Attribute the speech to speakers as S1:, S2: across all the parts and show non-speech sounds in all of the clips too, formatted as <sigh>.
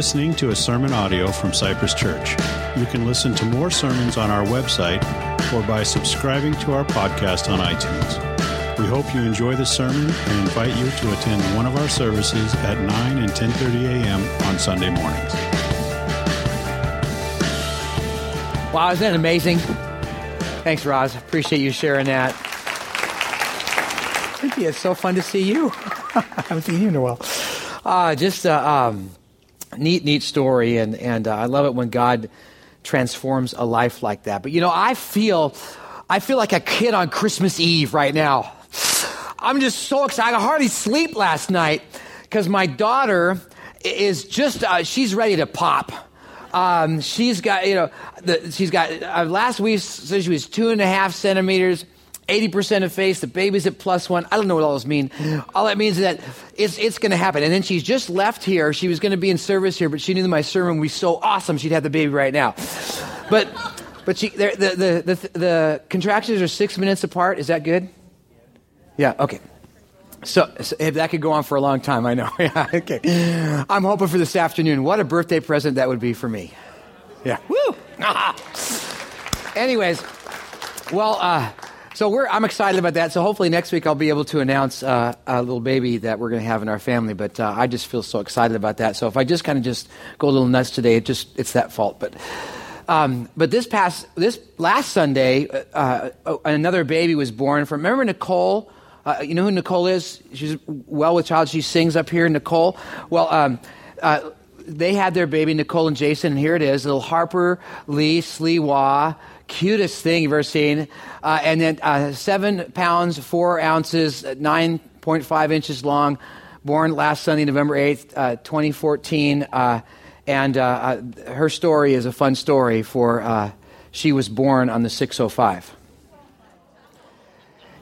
S1: listening to a sermon audio from Cypress Church. You can listen to more sermons on our website or by subscribing to our podcast on iTunes. We hope you enjoy the sermon and invite you to attend one of our services at 9 and 10:30 a.m. on Sunday mornings.
S2: Wow, isn't that amazing? Thanks, Roz. Appreciate you sharing that. Cynthia, it's so fun to see you. <laughs> I haven't seen you in a while. Uh, just a um, neat, neat story, and and uh, I love it when God transforms a life like that. But you know, I feel, I feel like a kid on Christmas Eve right now. I'm just so excited. I hardly sleep last night because my daughter is just, uh, she's ready to pop. Um, she's got, you know, the, she's got, uh, last week said she was two and a half centimeters. 80% effaced, the baby's at plus one. I don't know what all those mean. All that means is that it's, it's going to happen. And then she's just left here. She was going to be in service here, but she knew that my sermon would be so awesome she'd have the baby right now. But, but she, the, the, the, the contractions are six minutes apart. Is that good? Yeah, okay. So, so that could go on for a long time, I know. <laughs> yeah, okay. I'm hoping for this afternoon. What a birthday present that would be for me. Yeah. Woo! <laughs> Anyways, well, uh, so I'm excited about that. So hopefully next week I'll be able to announce uh, a little baby that we're going to have in our family. But uh, I just feel so excited about that. So if I just kind of just go a little nuts today, it just it's that fault. But um, but this past this last Sunday, uh, uh another baby was born from. Remember Nicole? Uh, you know who Nicole is? She's well with child. She sings up here. Nicole. Well. Um, uh, they had their baby, Nicole and Jason, and here it is, little Harper Lee Sliwa cutest thing you've ever seen. Uh, and then uh, seven pounds, four ounces, 9.5 inches long, born last Sunday, November 8th, uh, 2014. Uh, and uh, uh, her story is a fun story for she was born on the 605.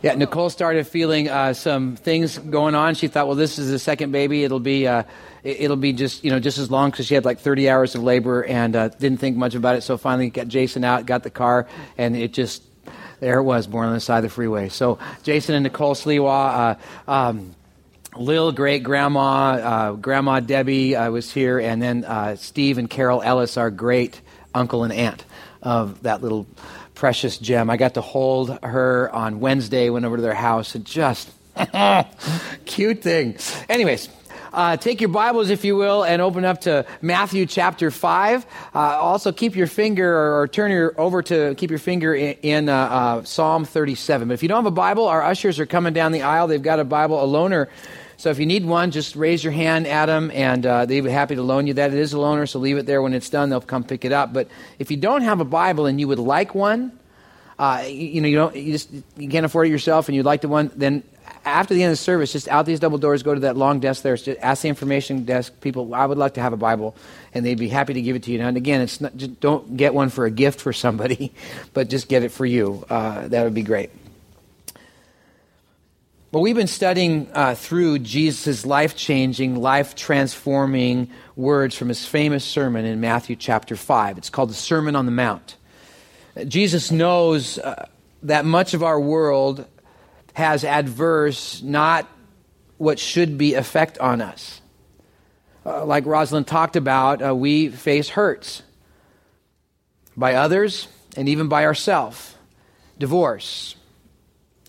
S2: Yeah, Nicole started feeling uh, some things going on. She thought, well, this is the second baby. It'll be, uh, it'll be just, you know, just as long because she had like 30 hours of labor and uh, didn't think much about it. So finally got Jason out, got the car, and it just, there it was, born on the side of the freeway. So Jason and Nicole Sliwa, uh, um, Lil great grandma, uh, Grandma Debbie uh, was here, and then Steve and Carol Ellis, our great uncle and aunt of that little precious gem. I got to hold her on Wednesday, went over to their house, and just <laughs> cute thing. Anyways, uh, take your Bibles, if you will, and open up to Matthew chapter 5. Uh, also, keep your finger or, or, turn your over to keep your finger in, in uh, uh Psalm 37. But if you don't have a Bible, our ushers are coming down the aisle. They've got a Bible, a loaner so if you need one, just raise your hand them, and uh, they'd be happy to loan you that. It is a loaner, so leave it there. When it's done, they'll come pick it up. But if you don't have a Bible and you would like one, uh, you, you, know you don't you just you can't afford it yourself, and you'd like the one, then after the end of the service, just out these double doors, go to that long desk there. Just ask the information desk people. I would like to have a Bible, and they'd be happy to give it to you. And again, it's not, just don't get one for a gift for somebody, <laughs> but just get it for you. Uh, that would be great. Well, we've been studying uh, through Jesus' life changing, life transforming words from his famous sermon in Matthew chapter 5. It's called the Sermon on the Mount. Jesus knows uh, that much of our world has adverse, not what should be, effect on us. Uh, like Rosalind talked about, uh, we face hurts by others and even by ourselves divorce,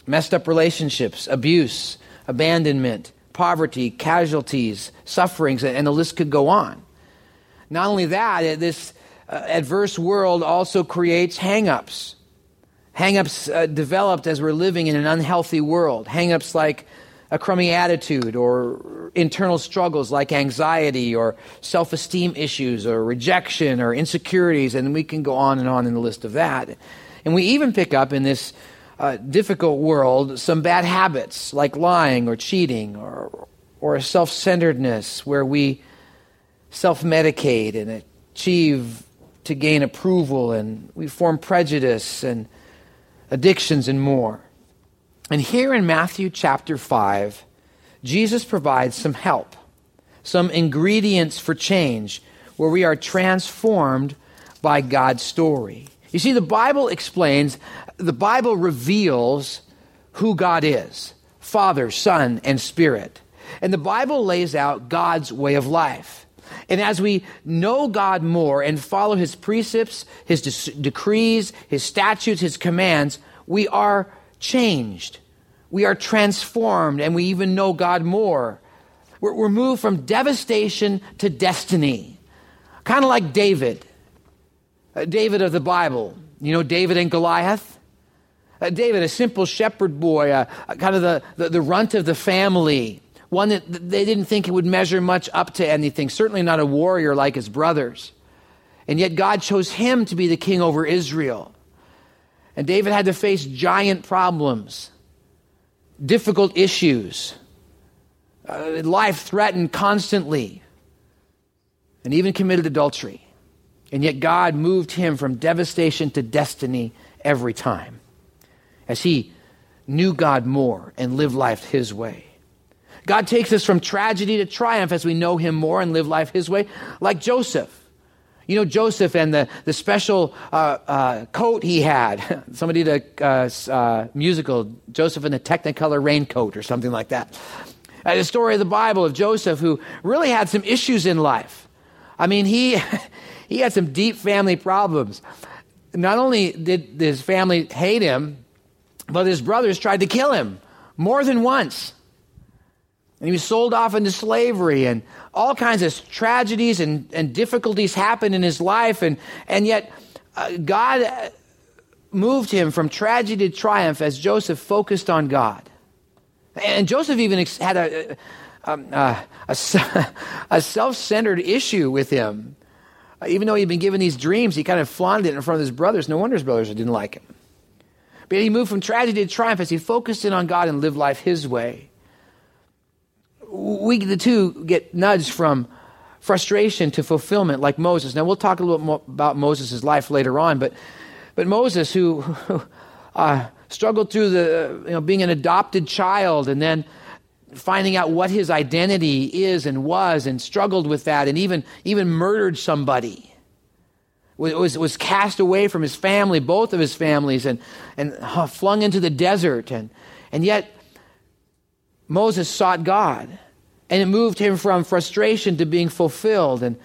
S2: messed up relationships, abuse, abandonment, poverty, casualties, sufferings, and the list could go on. Not only that, this uh, adverse world also creates hangups. Hangups uh, developed as we're living in an unhealthy world. Hangups like a crummy attitude or internal struggles like anxiety or self esteem issues or rejection or insecurities, and we can go on and on in the list of that. And we even pick up in this uh, difficult world some bad habits like lying or cheating or, or self centeredness where we self medicate and achieve to gain approval and we form prejudice and addictions and more. And here in Matthew chapter 5, Jesus provides some help, some ingredients for change where we are transformed by God's story. You see, the Bible explains the Bible reveals who God is Father, Son, and Spirit. And the Bible lays out God's way of life. And as we know God more and follow his precepts, his de- decrees, his statutes, his commands, we are changed. We are transformed and we even know God more. We're, we're moved from devastation to destiny. Kind of like David, uh, David of the Bible. You know, David and Goliath? Uh, David, a simple shepherd boy, uh, kind of the, the, the runt of the family one that they didn't think it would measure much up to anything, certainly not a warrior like his brothers. And yet God chose him to be the king over Israel. And David had to face giant problems, difficult issues, uh, life threatened constantly, and even committed adultery. And yet God moved him from devastation to destiny every time as he knew God more and lived life his way. God takes us from tragedy to triumph as we know Him more and live life His way, like Joseph. You know, Joseph and the, the special uh, uh, coat he had. <laughs> Somebody did a uh, uh, musical, Joseph in a Technicolor raincoat or something like that. Uh, the story of the Bible of Joseph who really had some issues in life. I mean, he, <laughs> he had some deep family problems. Not only did his family hate him, but his brothers tried to kill him more than once. And he was sold off into slavery, and all kinds of tragedies and, and difficulties happened in his life. And, and yet, uh, God moved him from tragedy to triumph as Joseph focused on God. And Joseph even had a, um, uh, a, <laughs> a, self centered issue with him. Uh, even though he'd been given these dreams, he kind of flaunted it in front of his brothers. No wonder his brothers didn't like him. But he moved from tragedy to triumph as he focused in on God and lived life his way we the two get nudged from frustration to fulfillment like Moses. Now we'll talk a little bit more about Moses' life later on, but but Moses who <laughs> uh, struggled through the you know being an adopted child and then finding out what his identity is and was and struggled with that and even even murdered somebody was, was cast away from his family, both of his families, and, and flung into the desert. And, and yet, Moses sought God, and it moved him from frustration to being fulfilled. And,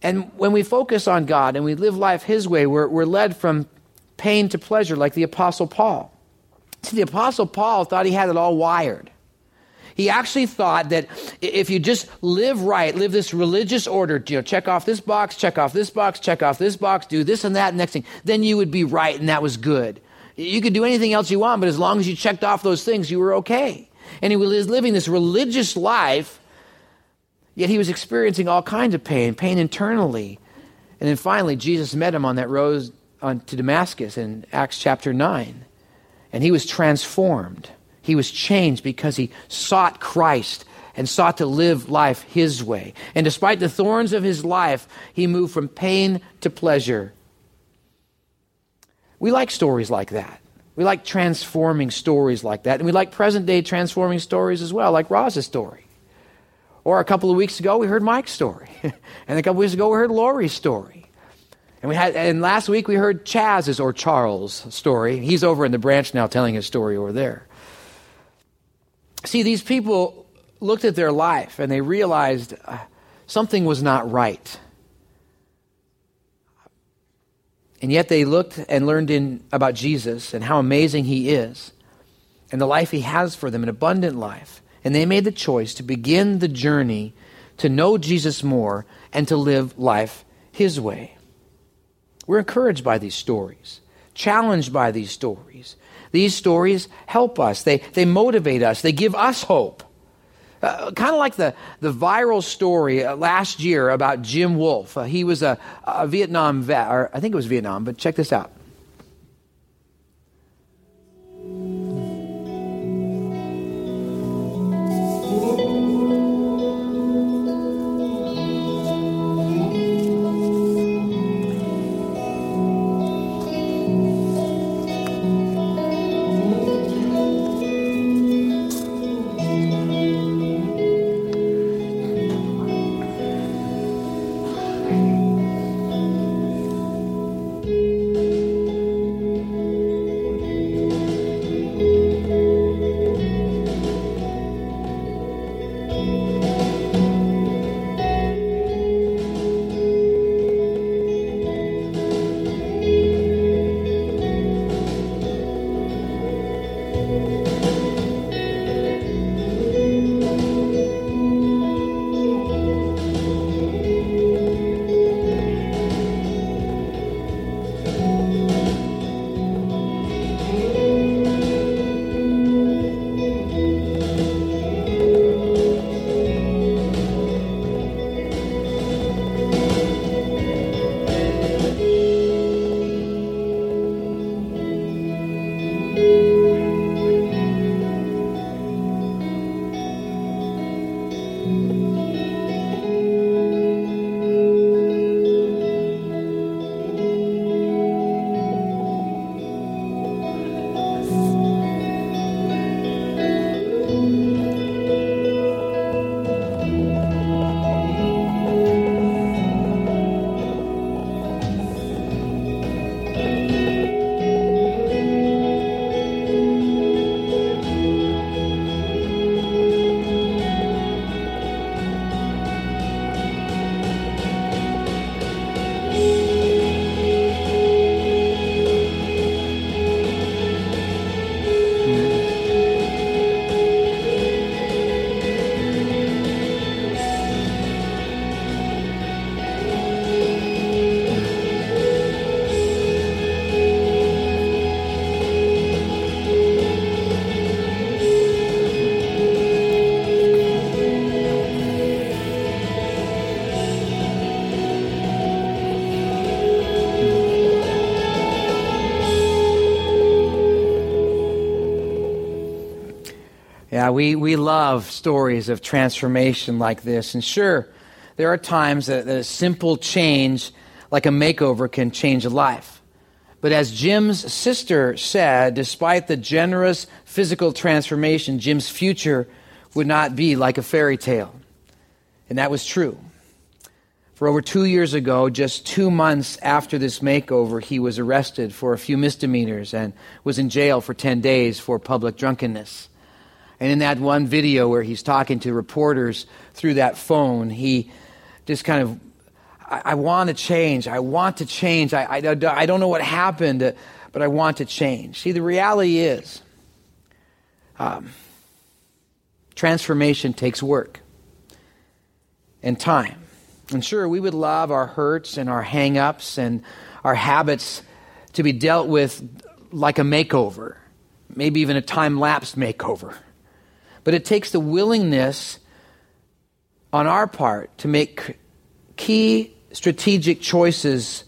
S2: and when we focus on God and we live life His way, we're, we're led from pain to pleasure, like the Apostle Paul. See, the Apostle Paul thought he had it all wired. He actually thought that if you just live right, live this religious order, you know, check off this box, check off this box, check off this box, do this and that, next thing, then you would be right and that was good. You could do anything else you want, but as long as you checked off those things, you were okay. And he was living this religious life, yet he was experiencing all kinds of pain, pain internally. And then finally, Jesus met him on that road on, to Damascus in Acts chapter 9. And he was transformed. He was changed because he sought Christ and sought to live life his way. And despite the thorns of his life, he moved from pain to pleasure we like stories like that. We like transforming stories like that. And we like present day transforming stories as well, like Roz's story. Or a couple of weeks ago, we heard Mike's story. <laughs> and a couple of weeks ago, we heard Lori's story. And, we had, and last week, we heard Chaz's or Charles' story. He's over in the branch now telling his story over there. See, these people looked at their life and they realized uh, something was not right. And yet they looked and learned in, about Jesus and how amazing he is and the life he has for them, an abundant life. And they made the choice to begin the journey to know Jesus more and to live life his way. We're encouraged by these stories, challenged by these stories. These stories help us, they, they motivate us, they give us hope. Uh, kind of like the, the viral story uh, last year about Jim Wolf. Uh, he was a, a Vietnam vet, or I think it was Vietnam, but check this out. We, we love stories of transformation like this. And sure, there are times that, that a simple change, like a makeover, can change a life. But as Jim's sister said, despite the generous physical transformation, Jim's future would not be like a fairy tale. And that was true. For over two years ago, just two months after this makeover, he was arrested for a few misdemeanors and was in jail for 10 days for public drunkenness. And in that one video where he's talking to reporters through that phone, he just kind of, I, I want to change. I want to change. I, I, I don't know what happened, but I want to change. See, the reality is um, transformation takes work and time. And sure, we would love our hurts and our hang ups and our habits to be dealt with like a makeover, maybe even a time lapse makeover. But it takes the willingness on our part to make key strategic choices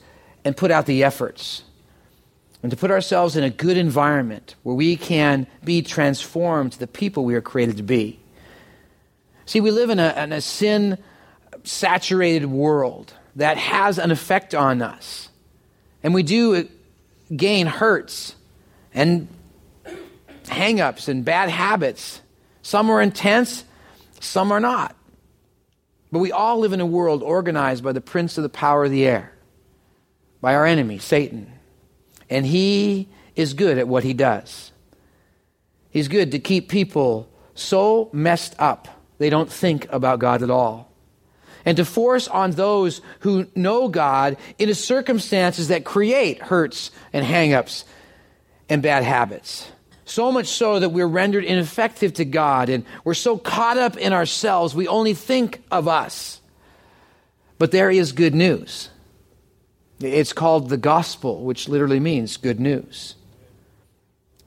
S2: and put out the efforts. And to put ourselves in a good environment where we can be transformed to the people we are created to be. See, we live in a, in a sin saturated world that has an effect on us. And we do uh, gain hurts and hang ups and bad habits some are intense, some are not. But we all live in a world organized by the prince of the power of the air, by our enemy, Satan. And he is good at what he does. He's good to keep people so messed up they don't think about God at all. And to force on those who know God into circumstances that create hurts and hangups and bad habits. So much so that we're rendered ineffective to God and we're so caught up in ourselves, we only think of us. But there is good news. It's called the gospel, which literally means good news.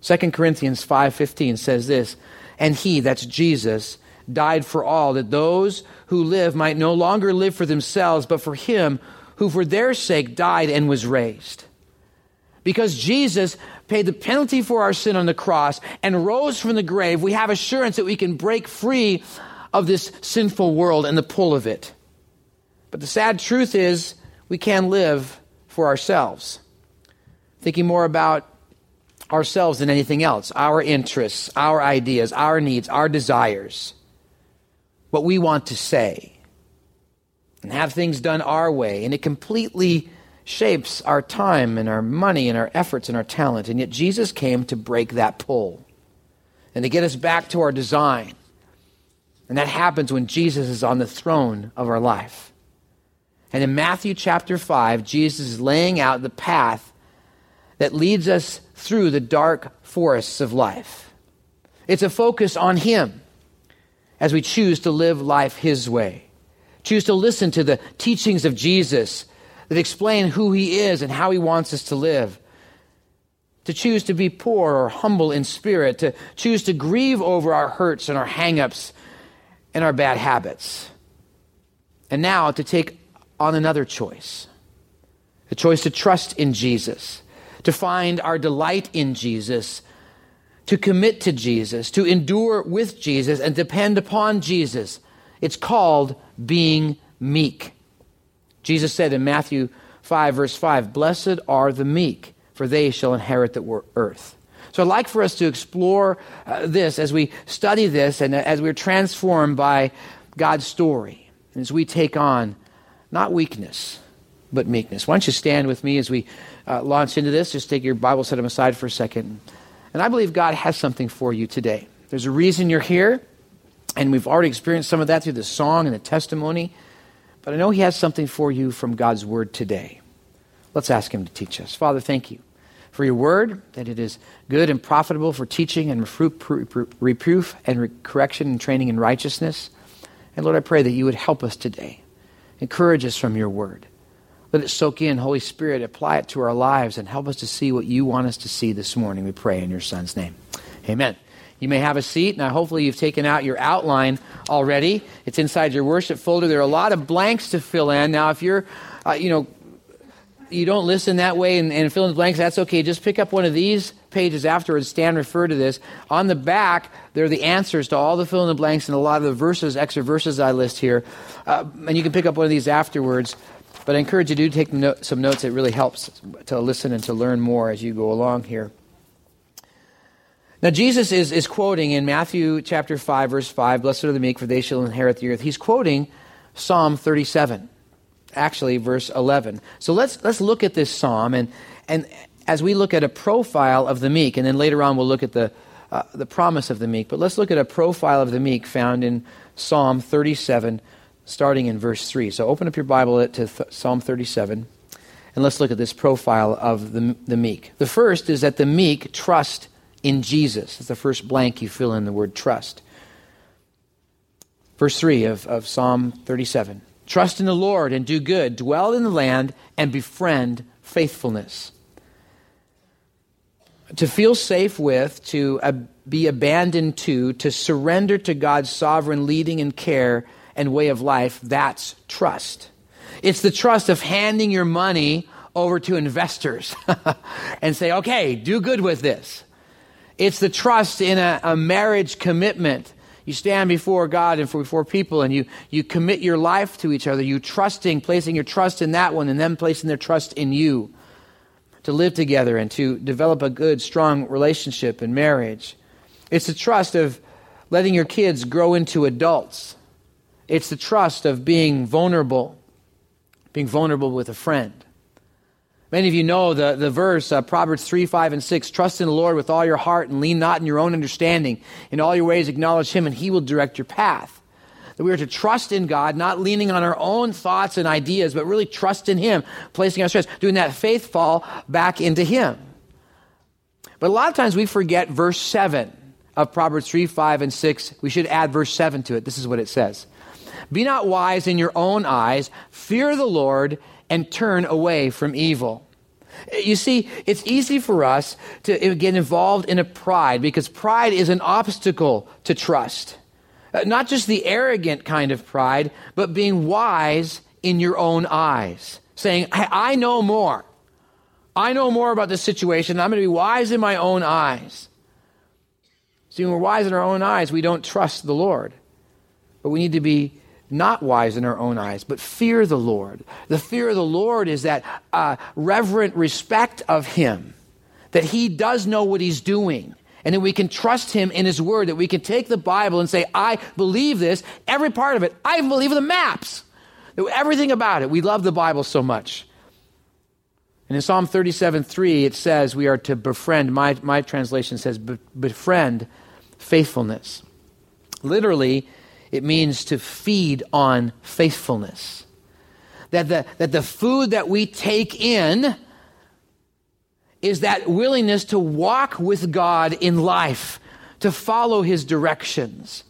S2: 2 Corinthians 5:15 says this, and he that's Jesus died for all that those who live might no longer live for themselves but for him who for their sake died and was raised. Because Jesus paid the penalty for our sin on the cross and rose from the grave, we have assurance that we can break free of this sinful world and the pull of it. But the sad truth is, we can live for ourselves, thinking more about ourselves than anything else our interests, our ideas, our needs, our desires, what we want to say, and have things done our way. And it completely shapes our time and our money and our efforts and our talent. And yet Jesus came to break that pull and to get us back to our design. And that happens when Jesus is on the throne of our life. And in Matthew chapter 5, Jesus is laying out the path that leads us through the dark forests of life. It's a focus on Him as we choose to live life His way, choose to listen to the teachings of Jesus that explain who He is and how He wants us to live. To choose to be poor or humble in spirit, to choose to grieve over our hurts and our hangups and our bad habits. And now to take on another choice a choice to trust in Jesus, to find our delight in Jesus, to commit to Jesus, to endure with Jesus, and depend upon Jesus. It's called being meek. Jesus said in Matthew 5, verse 5, Blessed are the meek, for they shall inherit the earth. So I'd like for us to explore uh, this as we study this and as we're transformed by God's story, and as we take on not weakness, but meekness. Why don't you stand with me as we uh, launch into this? Just take your Bible, set them aside for a second. And I believe God has something for you today. There's a reason you're here, and we've already experienced some of that through the song and the testimony. But I know He has something for you from God's Word today. Let's ask Him to teach us. Father, thank you for your Word, that it is good and profitable for teaching and reproof and correction and training in righteousness. And Lord, I pray that you would help us today. Encourage us from your Word. Let it soak in, Holy Spirit, apply it to our lives and help us to see what you want us to see this morning. We pray in your Son's name. Amen. You may have a seat. Now, hopefully, you've taken out your outline already. It's inside your worship folder. There are a lot of blanks to fill in. Now, if you're, uh, you know, you don't listen that way and, and fill in the blanks, that's okay. Just pick up one of these pages afterwards. Stan referred to this. On the back, there are the answers to all the fill in the blanks and a lot of the verses, extra verses I list here. Uh, and you can pick up one of these afterwards. But I encourage you to take some notes. It really helps to listen and to learn more as you go along here. Now, Jesus is, is quoting in Matthew chapter 5, verse 5, Blessed are the meek, for they shall inherit the earth. He's quoting Psalm 37, actually, verse 11. So let's, let's look at this psalm, and, and as we look at a profile of the meek, and then later on we'll look at the, uh, the promise of the meek, but let's look at a profile of the meek found in Psalm 37, starting in verse 3. So open up your Bible to th- Psalm 37, and let's look at this profile of the, the meek. The first is that the meek trust in Jesus. It's the first blank you fill in the word trust. Verse 3 of, of Psalm 37 Trust in the Lord and do good, dwell in the land and befriend faithfulness. To feel safe with, to be abandoned to, to surrender to God's sovereign leading and care and way of life, that's trust. It's the trust of handing your money over to investors <laughs> and say, okay, do good with this. It's the trust in a, a marriage commitment. You stand before God and before people and you, you commit your life to each other. You trusting, placing your trust in that one and them placing their trust in you to live together and to develop a good, strong relationship in marriage. It's the trust of letting your kids grow into adults. It's the trust of being vulnerable, being vulnerable with a friend. Many of you know the, the verse, uh, Proverbs 3, 5, and 6. Trust in the Lord with all your heart and lean not in your own understanding. In all your ways acknowledge Him and He will direct your path. That we are to trust in God, not leaning on our own thoughts and ideas, but really trust in Him, placing our stress, doing that faith fall back into Him. But a lot of times we forget verse 7 of Proverbs 3, 5, and 6. We should add verse 7 to it. This is what it says Be not wise in your own eyes, fear the Lord and turn away from evil. You see, it's easy for us to get involved in a pride because pride is an obstacle to trust. Uh, not just the arrogant kind of pride, but being wise in your own eyes. Saying, I, I know more. I know more about this situation. I'm going to be wise in my own eyes. See, when we're wise in our own eyes, we don't trust the Lord. But we need to be not wise in our own eyes, but fear the Lord. The fear of the Lord is that uh, reverent respect of Him, that He does know what He's doing, and that we can trust Him in His Word, that we can take the Bible and say, I believe this, every part of it. I even believe the maps, everything about it. We love the Bible so much. And in Psalm 37 3, it says we are to befriend, my, my translation says, befriend faithfulness. Literally, it means to feed on faithfulness. That the, that the food that we take in is that willingness to walk with God in life, to follow his directions.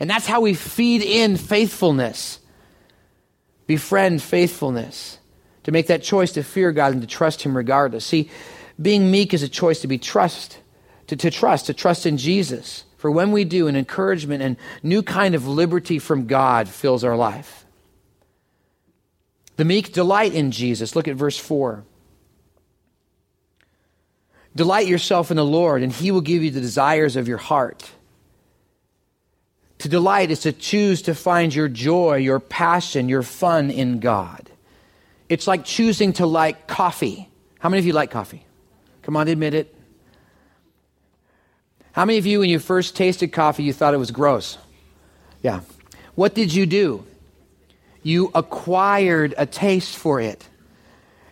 S2: And that's how we feed in faithfulness. Befriend faithfulness. To make that choice to fear God and to trust him regardless. See, being meek is a choice to be trust, to, to trust, to trust in Jesus. For when we do, an encouragement and new kind of liberty from God fills our life. The meek delight in Jesus. Look at verse 4. Delight yourself in the Lord, and he will give you the desires of your heart. To delight is to choose to find your joy, your passion, your fun in God. It's like choosing to like coffee. How many of you like coffee? Come on, admit it. How many of you, when you first tasted coffee, you thought it was gross? Yeah. What did you do? You acquired a taste for it.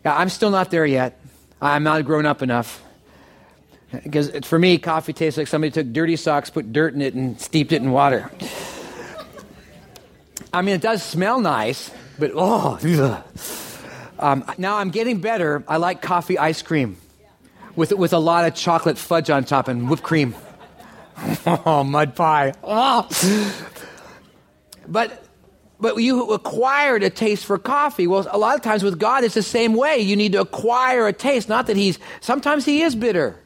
S2: I'm still not there yet. I'm not grown up enough. Because for me, coffee tastes like somebody took dirty socks, put dirt in it, and steeped it in water. I mean, it does smell nice, but oh, um, now I'm getting better. I like coffee ice cream with, with a lot of chocolate fudge on top and whipped cream. <laughs> oh, mud pie. Oh. But but you acquired a taste for coffee. Well, a lot of times with God, it's the same way. You need to acquire a taste. Not that He's, sometimes He is bitter.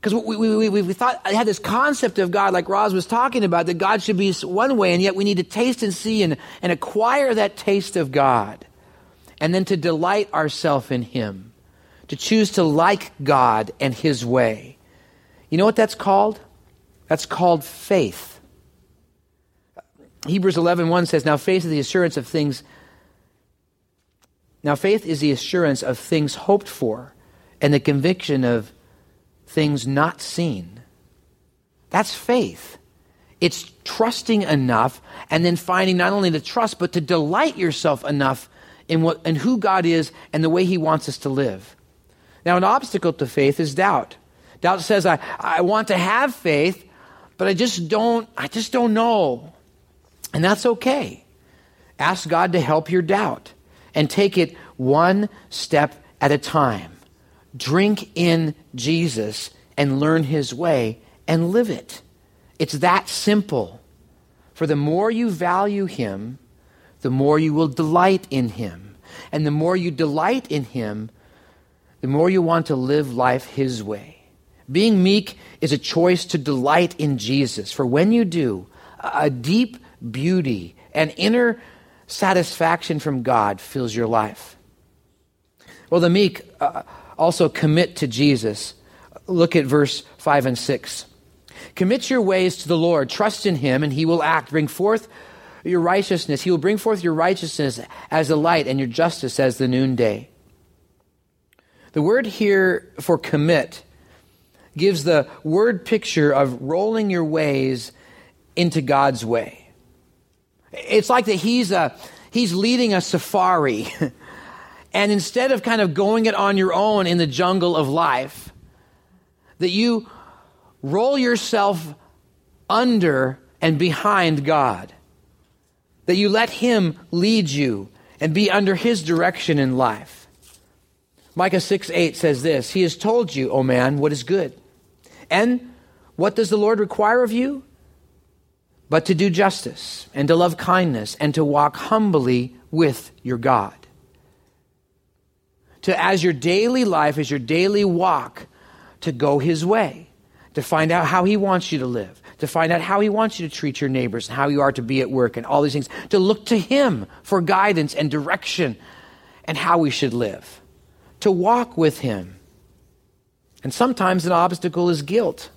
S2: Because we, we, we, we thought, I had this concept of God, like Roz was talking about, that God should be one way, and yet we need to taste and see and, and acquire that taste of God. and then to delight ourselves in Him, to choose to like God and His way. You know what that's called? That's called faith. Hebrews 11:1 says, "Now faith is the assurance of things Now faith is the assurance of things hoped for and the conviction of things not seen." That's faith. It's trusting enough and then finding not only the trust but to delight yourself enough in what in who God is and the way he wants us to live. Now an obstacle to faith is doubt. Doubt says I, I want to have faith, but I just don't I just don't know. And that's okay. Ask God to help your doubt and take it one step at a time. Drink in Jesus and learn his way and live it. It's that simple. For the more you value him, the more you will delight in him. And the more you delight in him, the more you want to live life his way. Being meek is a choice to delight in Jesus. For when you do, a deep beauty and inner satisfaction from God fills your life. Well, the meek uh, also commit to Jesus. Look at verse 5 and 6. Commit your ways to the Lord, trust in him, and he will act. Bring forth your righteousness. He will bring forth your righteousness as the light and your justice as the noonday. The word here for commit gives the word picture of rolling your ways into God's way. It's like that he's, a, he's leading a safari. <laughs> and instead of kind of going it on your own in the jungle of life, that you roll yourself under and behind God. That you let Him lead you and be under His direction in life. Micah 6 8 says this He has told you, O man, what is good. And what does the Lord require of you? But to do justice and to love kindness and to walk humbly with your God. To, as your daily life, as your daily walk, to go His way to find out how He wants you to live, to find out how He wants you to treat your neighbors, and how you are to be at work, and all these things, to look to Him for guidance and direction and how we should live, to walk with Him. And sometimes an obstacle is guilt.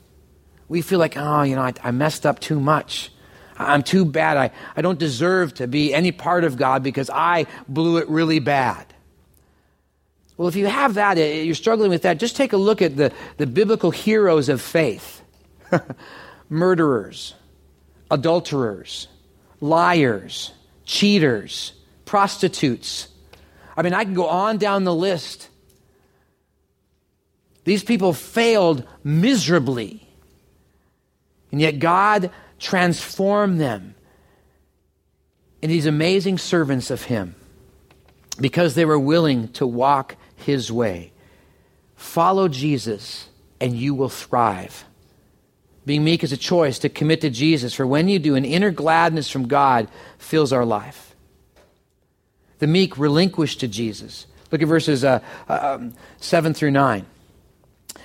S2: We feel like, oh, you know, I, I messed up too much. I'm too bad. I, I don't deserve to be any part of God because I blew it really bad. Well, if you have that, eh, you're struggling with that, just take a look at the, the biblical heroes of faith <laughs> murderers, adulterers, liars, cheaters, prostitutes. I mean, I can go on down the list. These people failed miserably. And yet God transformed them into these amazing servants of Him because they were willing to walk his way. Follow Jesus, and you will thrive. Being meek is a choice to commit to Jesus, for when you do, an inner gladness from God fills our life. The meek relinquish to Jesus. Look at verses uh, uh, um, 7 through 9.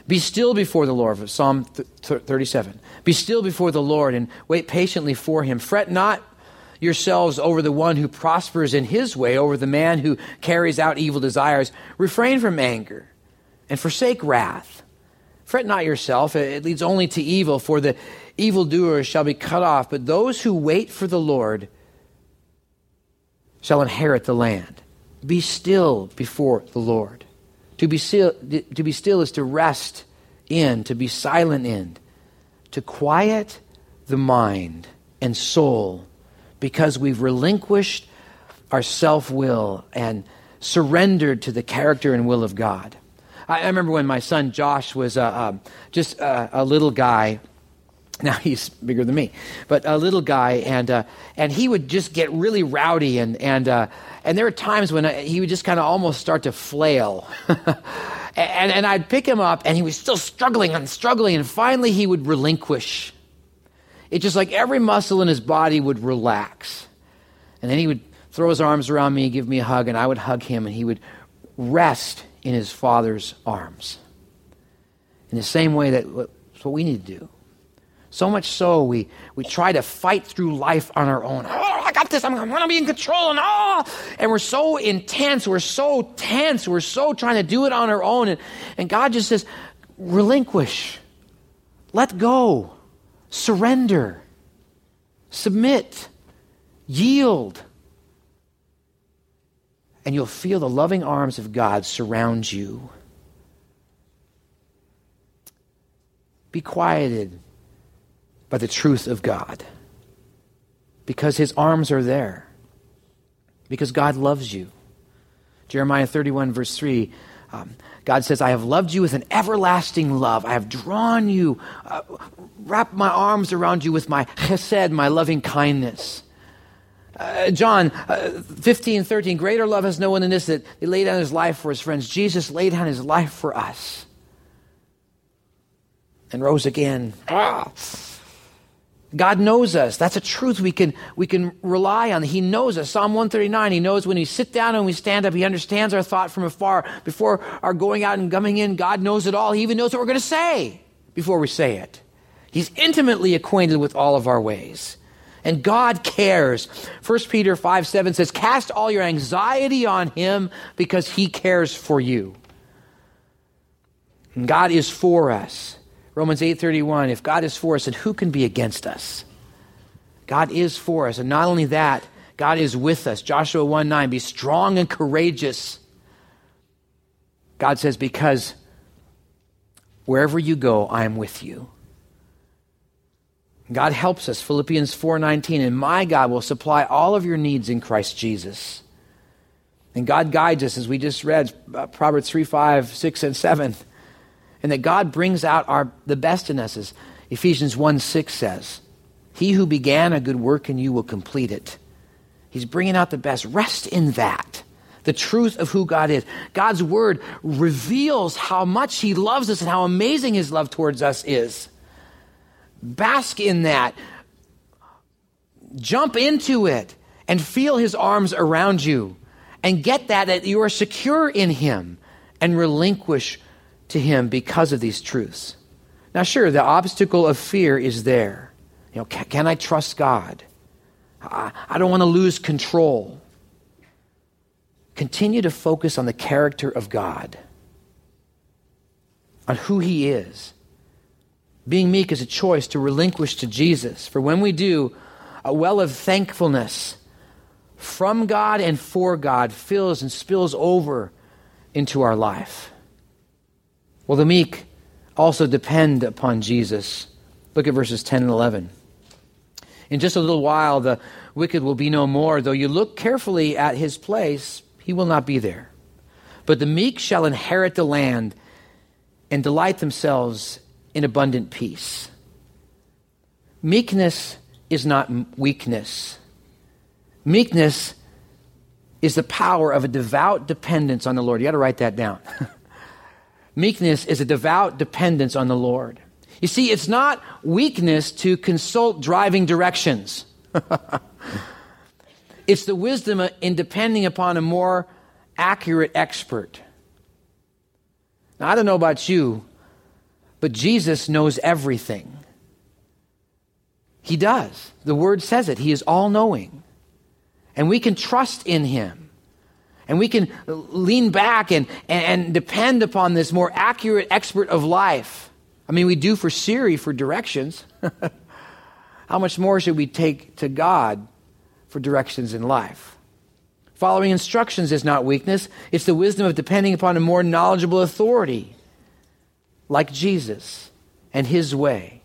S2: Be still before the Lord, Psalm 37. Be still before the Lord and wait patiently for him. Fret not yourselves over the one who prospers in his way, over the man who carries out evil desires. Refrain from anger and forsake wrath. Fret not yourself, it leads only to evil, for the evildoers shall be cut off, but those who wait for the Lord shall inherit the land. Be still before the Lord. To be still, to be still is to rest in, to be silent in, to quiet the mind and soul because we've relinquished our self will and surrendered to the character and will of God. I, I remember when my son Josh was uh, uh, just uh, a little guy. Now he's bigger than me, but a little guy, and uh, and he would just get really rowdy, and and uh, and there were times when uh, he would just kind of almost start to flail. <laughs> and, and I'd pick him up, and he was still struggling and struggling, and finally he would relinquish it's just like every muscle in his body would relax. And then he would throw his arms around me, give me a hug, and I would hug him, and he would rest in his father's arms. In the same way that what we need to do. So much so, we, we try to fight through life on our own. Oh, I got this. I'm, going to be in control and all. And we're so intense. We're so tense. We're so trying to do it on our own. And, and God just says, relinquish, let go, surrender, submit, yield. And you'll feel the loving arms of God surround you. Be quieted by the truth of God because his arms are there, because God loves you. Jeremiah 31, verse 3, um, God says, I have loved you with an everlasting love. I have drawn you, uh, wrapped my arms around you with my chesed, my loving kindness. Uh, John uh, 15, 13, greater love has no one than this, that he laid down his life for his friends. Jesus laid down his life for us and rose again. Ah. God knows us. That's a truth we can, we can rely on. He knows us. Psalm 139, He knows when we sit down and we stand up. He understands our thought from afar. Before our going out and coming in, God knows it all. He even knows what we're going to say before we say it. He's intimately acquainted with all of our ways. And God cares. 1 Peter 5 7 says, Cast all your anxiety on Him because He cares for you. And God is for us. Romans 8:31, if God is for us, then who can be against us? God is for us. And not only that, God is with us. Joshua 1 9, be strong and courageous. God says, because wherever you go, I am with you. God helps us. Philippians 4:19, and my God will supply all of your needs in Christ Jesus. And God guides us, as we just read, uh, Proverbs 3, 5, 6, and 7 and that God brings out our, the best in us, as Ephesians 1 6 says. He who began a good work in you will complete it. He's bringing out the best. Rest in that. The truth of who God is. God's word reveals how much He loves us and how amazing His love towards us is. Bask in that. Jump into it and feel His arms around you and get that, that you are secure in Him and relinquish to him because of these truths. Now, sure, the obstacle of fear is there. You know, can, can I trust God? I, I don't want to lose control. Continue to focus on the character of God, on who He is. Being meek is a choice to relinquish to Jesus. For when we do, a well of thankfulness from God and for God fills and spills over into our life. Well, the meek also depend upon Jesus. Look at verses 10 and 11. In just a little while, the wicked will be no more. Though you look carefully at his place, he will not be there. But the meek shall inherit the land and delight themselves in abundant peace. Meekness is not weakness. Meekness is the power of a devout dependence on the Lord. You got to write that down. <laughs> Meekness is a devout dependence on the Lord. You see, it's not weakness to consult driving directions. <laughs> it's the wisdom in depending upon a more accurate expert. Now, I don't know about you, but Jesus knows everything. He does. The word says it. He is all knowing. And we can trust in him. And we can lean back and, and depend upon this more accurate expert of life. I mean, we do for Siri for directions. <laughs> How much more should we take to God for directions in life? Following instructions is not weakness, it's the wisdom of depending upon a more knowledgeable authority, like Jesus and his way.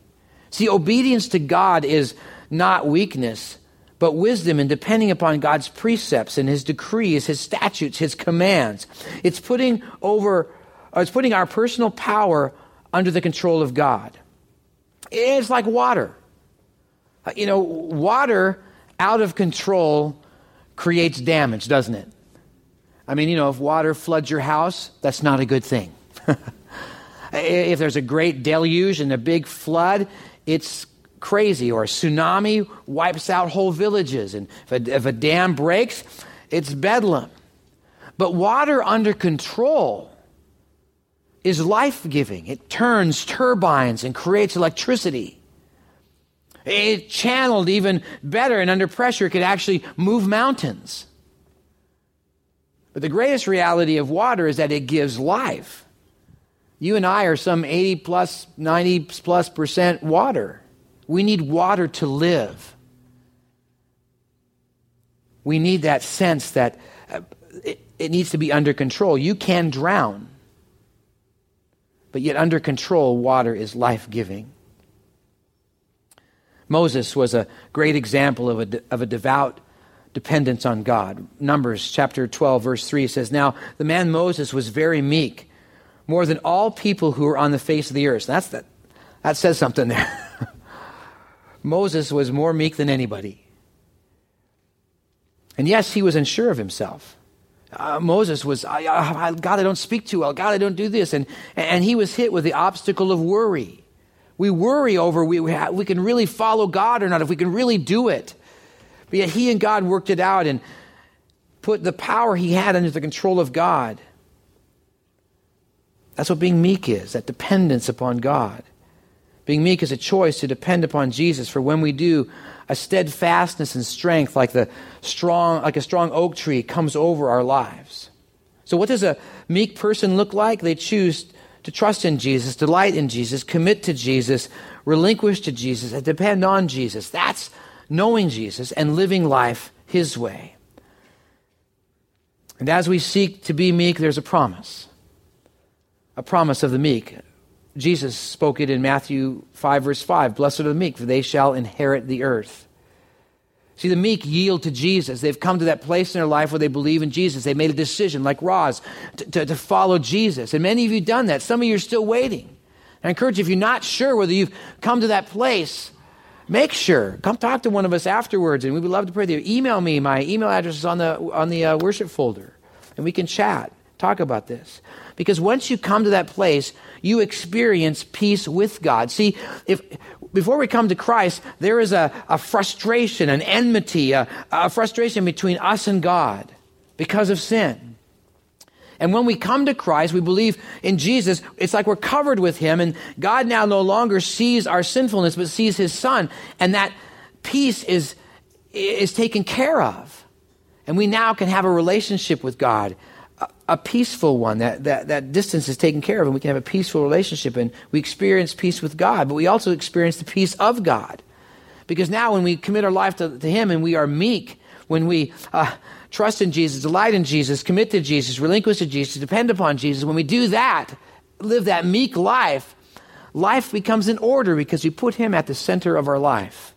S2: See, obedience to God is not weakness, but wisdom in depending upon God's precepts and his decrees, his statutes, his commands. It's putting over, it's putting our personal power under the control of God. It's like water. Uh, you know, water out of control creates damage, doesn't it? I mean, you know, if water floods your house, that's not a good thing. <laughs> if there's a great deluge and a big flood, it's crazy, or a tsunami wipes out whole villages, and if a, if a dam breaks, it's bedlam. But water under control is life giving. It turns turbines and creates electricity. It channeled even better, and under pressure, it could actually move mountains. But the greatest reality of water is that it gives life. You and I are some 80 plus, 90 plus percent water. We need water to live. We need that sense that uh, it, needs to be under control. You can drown, but yet under control, water is life giving. Moses was a great example of a, of a devout dependence on God. Numbers chapter 12, verse 3 says, Now the man Moses was very meek, more than all people who were on the face of the earth. That's that, that says something there. <laughs> Moses was more meek than anybody. And yes, he was unsure of himself. Uh, Moses was, I, I, God, I don't speak too well. God, I don't do this. And, and he was hit with the obstacle of worry. We worry over we, we, we can really follow God or not, if we can really do it. But yet he and God worked it out and put the power he had under the control of God. That's what being meek is, that dependence upon God. Being meek is a choice to depend upon Jesus for when we do, a steadfastness and strength like the strong like a strong oak tree comes over our lives. So what does a meek person look like? They choose to trust in Jesus, delight in Jesus, commit to Jesus, relinquish to Jesus, and depend on Jesus. That's knowing Jesus and living life his way. And as we seek to be meek, there's a promise. A promise of the meek. Jesus spoke it in Matthew 5, verse 5 Blessed are the meek, for they shall inherit the earth. See, the meek yield to Jesus. They've come to that place in their life where they believe in Jesus. They made a decision, like Roz, to, to, to follow Jesus. And many of you done that. Some of you are still waiting. I encourage you, if you're not sure whether you've come to that place, make sure. Come talk to one of us afterwards, and we would love to pray with you. Email me. My email address is on the, on the uh, worship folder, and we can chat, talk about this. Because once you come to that place, you experience peace with God. See, if before we come to Christ, there is a, a frustration, an enmity, a, a frustration between us and God because of sin. And when we come to Christ, we believe in Jesus, it's like we're covered with Him, and God now no longer sees our sinfulness, but sees His Son, and that peace is, is taken care of. And we now can have a relationship with God a peaceful one. That, that, that distance is taken care of, and we can have a peaceful relationship. And we experience peace with God, but we also experience the peace of God. Because now, when we commit our life to, to Him and we are meek, when we uh, trust in Jesus, delight in Jesus, commit to Jesus, relinquish to Jesus, depend upon Jesus, when we do that, live that meek life, life becomes in order because we put Him at the center of our life.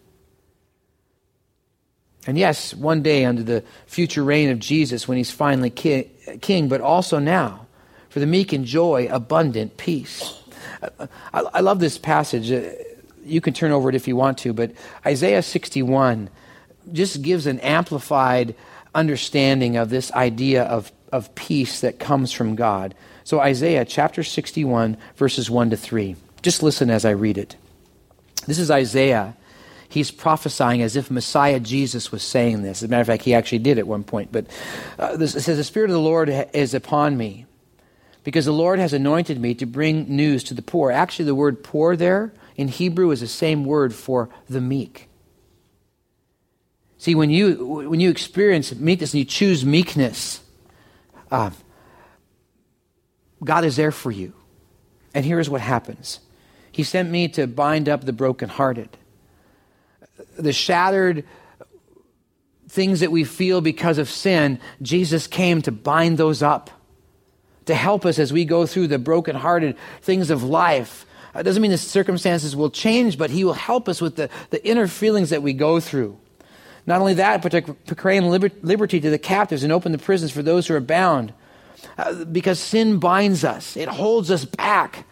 S2: And yes, one day under the future reign of Jesus when he's finally ki- king, but also now for the meek enjoy abundant peace. I, I love this passage. Uh, you can turn over it if you want to, but Isaiah 61 just gives an amplified understanding of this idea of, of peace that comes from God. So, Isaiah chapter 61, verses 1 to 3. Just listen as I read it. This is Isaiah he's prophesying as if Messiah Jesus was saying this. As a matter of fact, he actually did at one point. But uh, it says, The Spirit of the Lord is upon me because the Lord has anointed me to bring news to the poor. Actually, the word poor there in Hebrew is the same word for the meek. See, when you, when you experience meekness and you choose meekness, uh, God is there for you. And here's what happens He sent me to bind up the brokenhearted the shattered things that we feel because of sin, Jesus came to bind those up, to help us as we go through the brokenhearted things of life. It doesn't mean the circumstances will change, but He will help us with the, the inner feelings that we go through. Not only that, but to proclaim liberty to the captives and open the prisons for those who are bound. Uh, because sin binds us, it holds us back.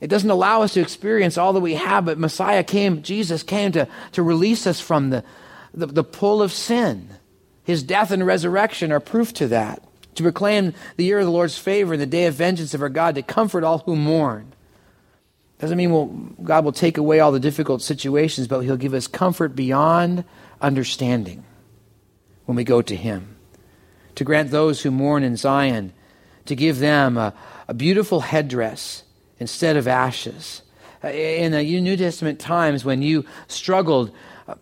S2: It doesn't allow us to experience all that we have, but Messiah came, Jesus came to, to release us from the, the, the pull of sin. His death and resurrection are proof to that. To proclaim the year of the Lord's favor and the day of vengeance of our God, to comfort all who mourn. Doesn't mean we'll, God will take away all the difficult situations, but He'll give us comfort beyond understanding when we go to Him. To grant those who mourn in Zion, to give them a, a beautiful headdress instead of ashes, uh, in the New Testament times when you struggled, uh,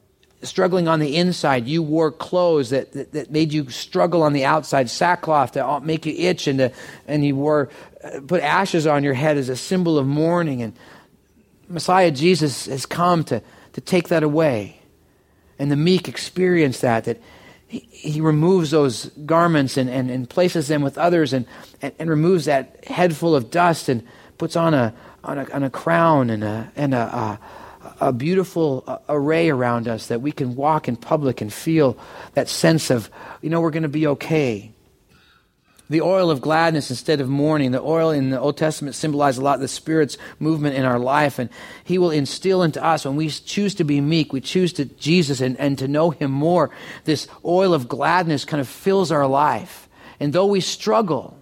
S2: struggling on the inside, you wore clothes that, that, that, made you struggle on the outside, sackcloth to make you itch, and, to, and you wore, uh, put ashes on your head as a symbol of mourning. And Messiah Jesus has come to, to take that away. And the meek experience that, that he, he removes those garments and, and, and places them with others and, and, and removes that head full of dust and puts on a, on a, on a crown and a, and a, a, a beautiful uh, array around us that we can walk in public and feel that sense of, you know, we're going to be okay the oil of gladness instead of mourning. The oil in the Old Testament symbolized a lot of the Spirit's movement in our life, and He will instill into us when we choose to be meek, we choose to Jesus and, and to know Him more. This oil of gladness kind of fills our life. And though we struggle,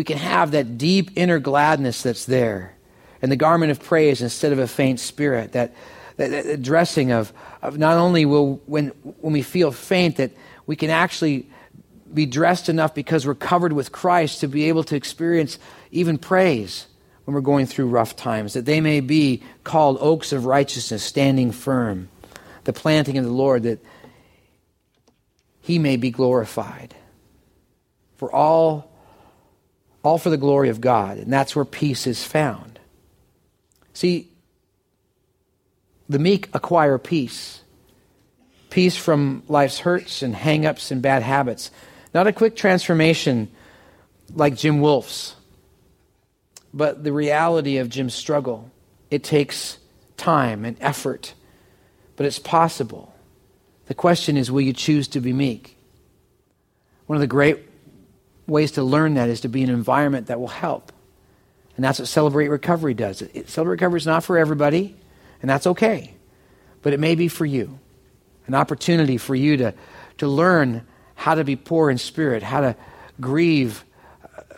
S2: we can have that deep inner gladness that's there. And the garment of praise instead of a faint spirit, that, that, that dressing of, of not only will, when, when we feel faint, that we can actually be dressed enough because we're covered with Christ to be able to experience even praise when we're going through rough times, that they may be called oaks of righteousness, standing firm, the planting of the Lord, that he may be glorified. For all, all for the glory of God. And that's where peace is found. See, the meek acquire peace. Peace from life's hurts and hang ups and bad habits. Not a quick transformation like Jim Wolf's, but the reality of Jim's struggle. It takes time and effort, but it's possible. The question is will you choose to be meek? One of the great ways to learn that is to be in an environment that will help. And that's what Celebrate Recovery does. It, Celebrate Recovery is not for everybody, and that's okay. But it may be for you. An opportunity for you to, to learn how to be poor in spirit, how to grieve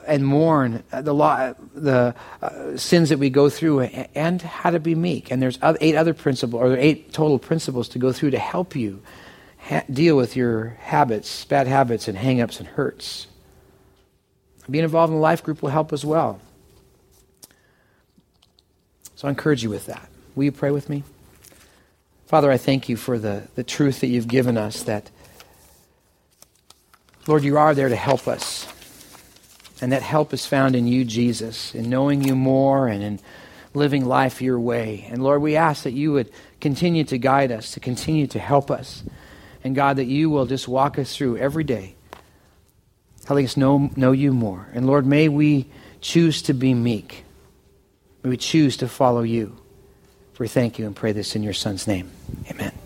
S2: and mourn the, law, the uh, sins that we go through, and how to be meek. And there's eight other principles, or eight total principles to go through to help you ha- deal with your habits, bad habits, and hangups and hurts. Being involved in a life group will help as well. So I encourage you with that. Will you pray with me? Father, I thank you for the, the truth that you've given us that Lord, you are there to help us. And that help is found in you, Jesus, in knowing you more and in living life your way. And Lord, we ask that you would continue to guide us, to continue to help us. And God, that you will just walk us through every day, helping us know, know you more. And Lord, may we choose to be meek. May we choose to follow you. We thank you and pray this in your Son's name. Amen.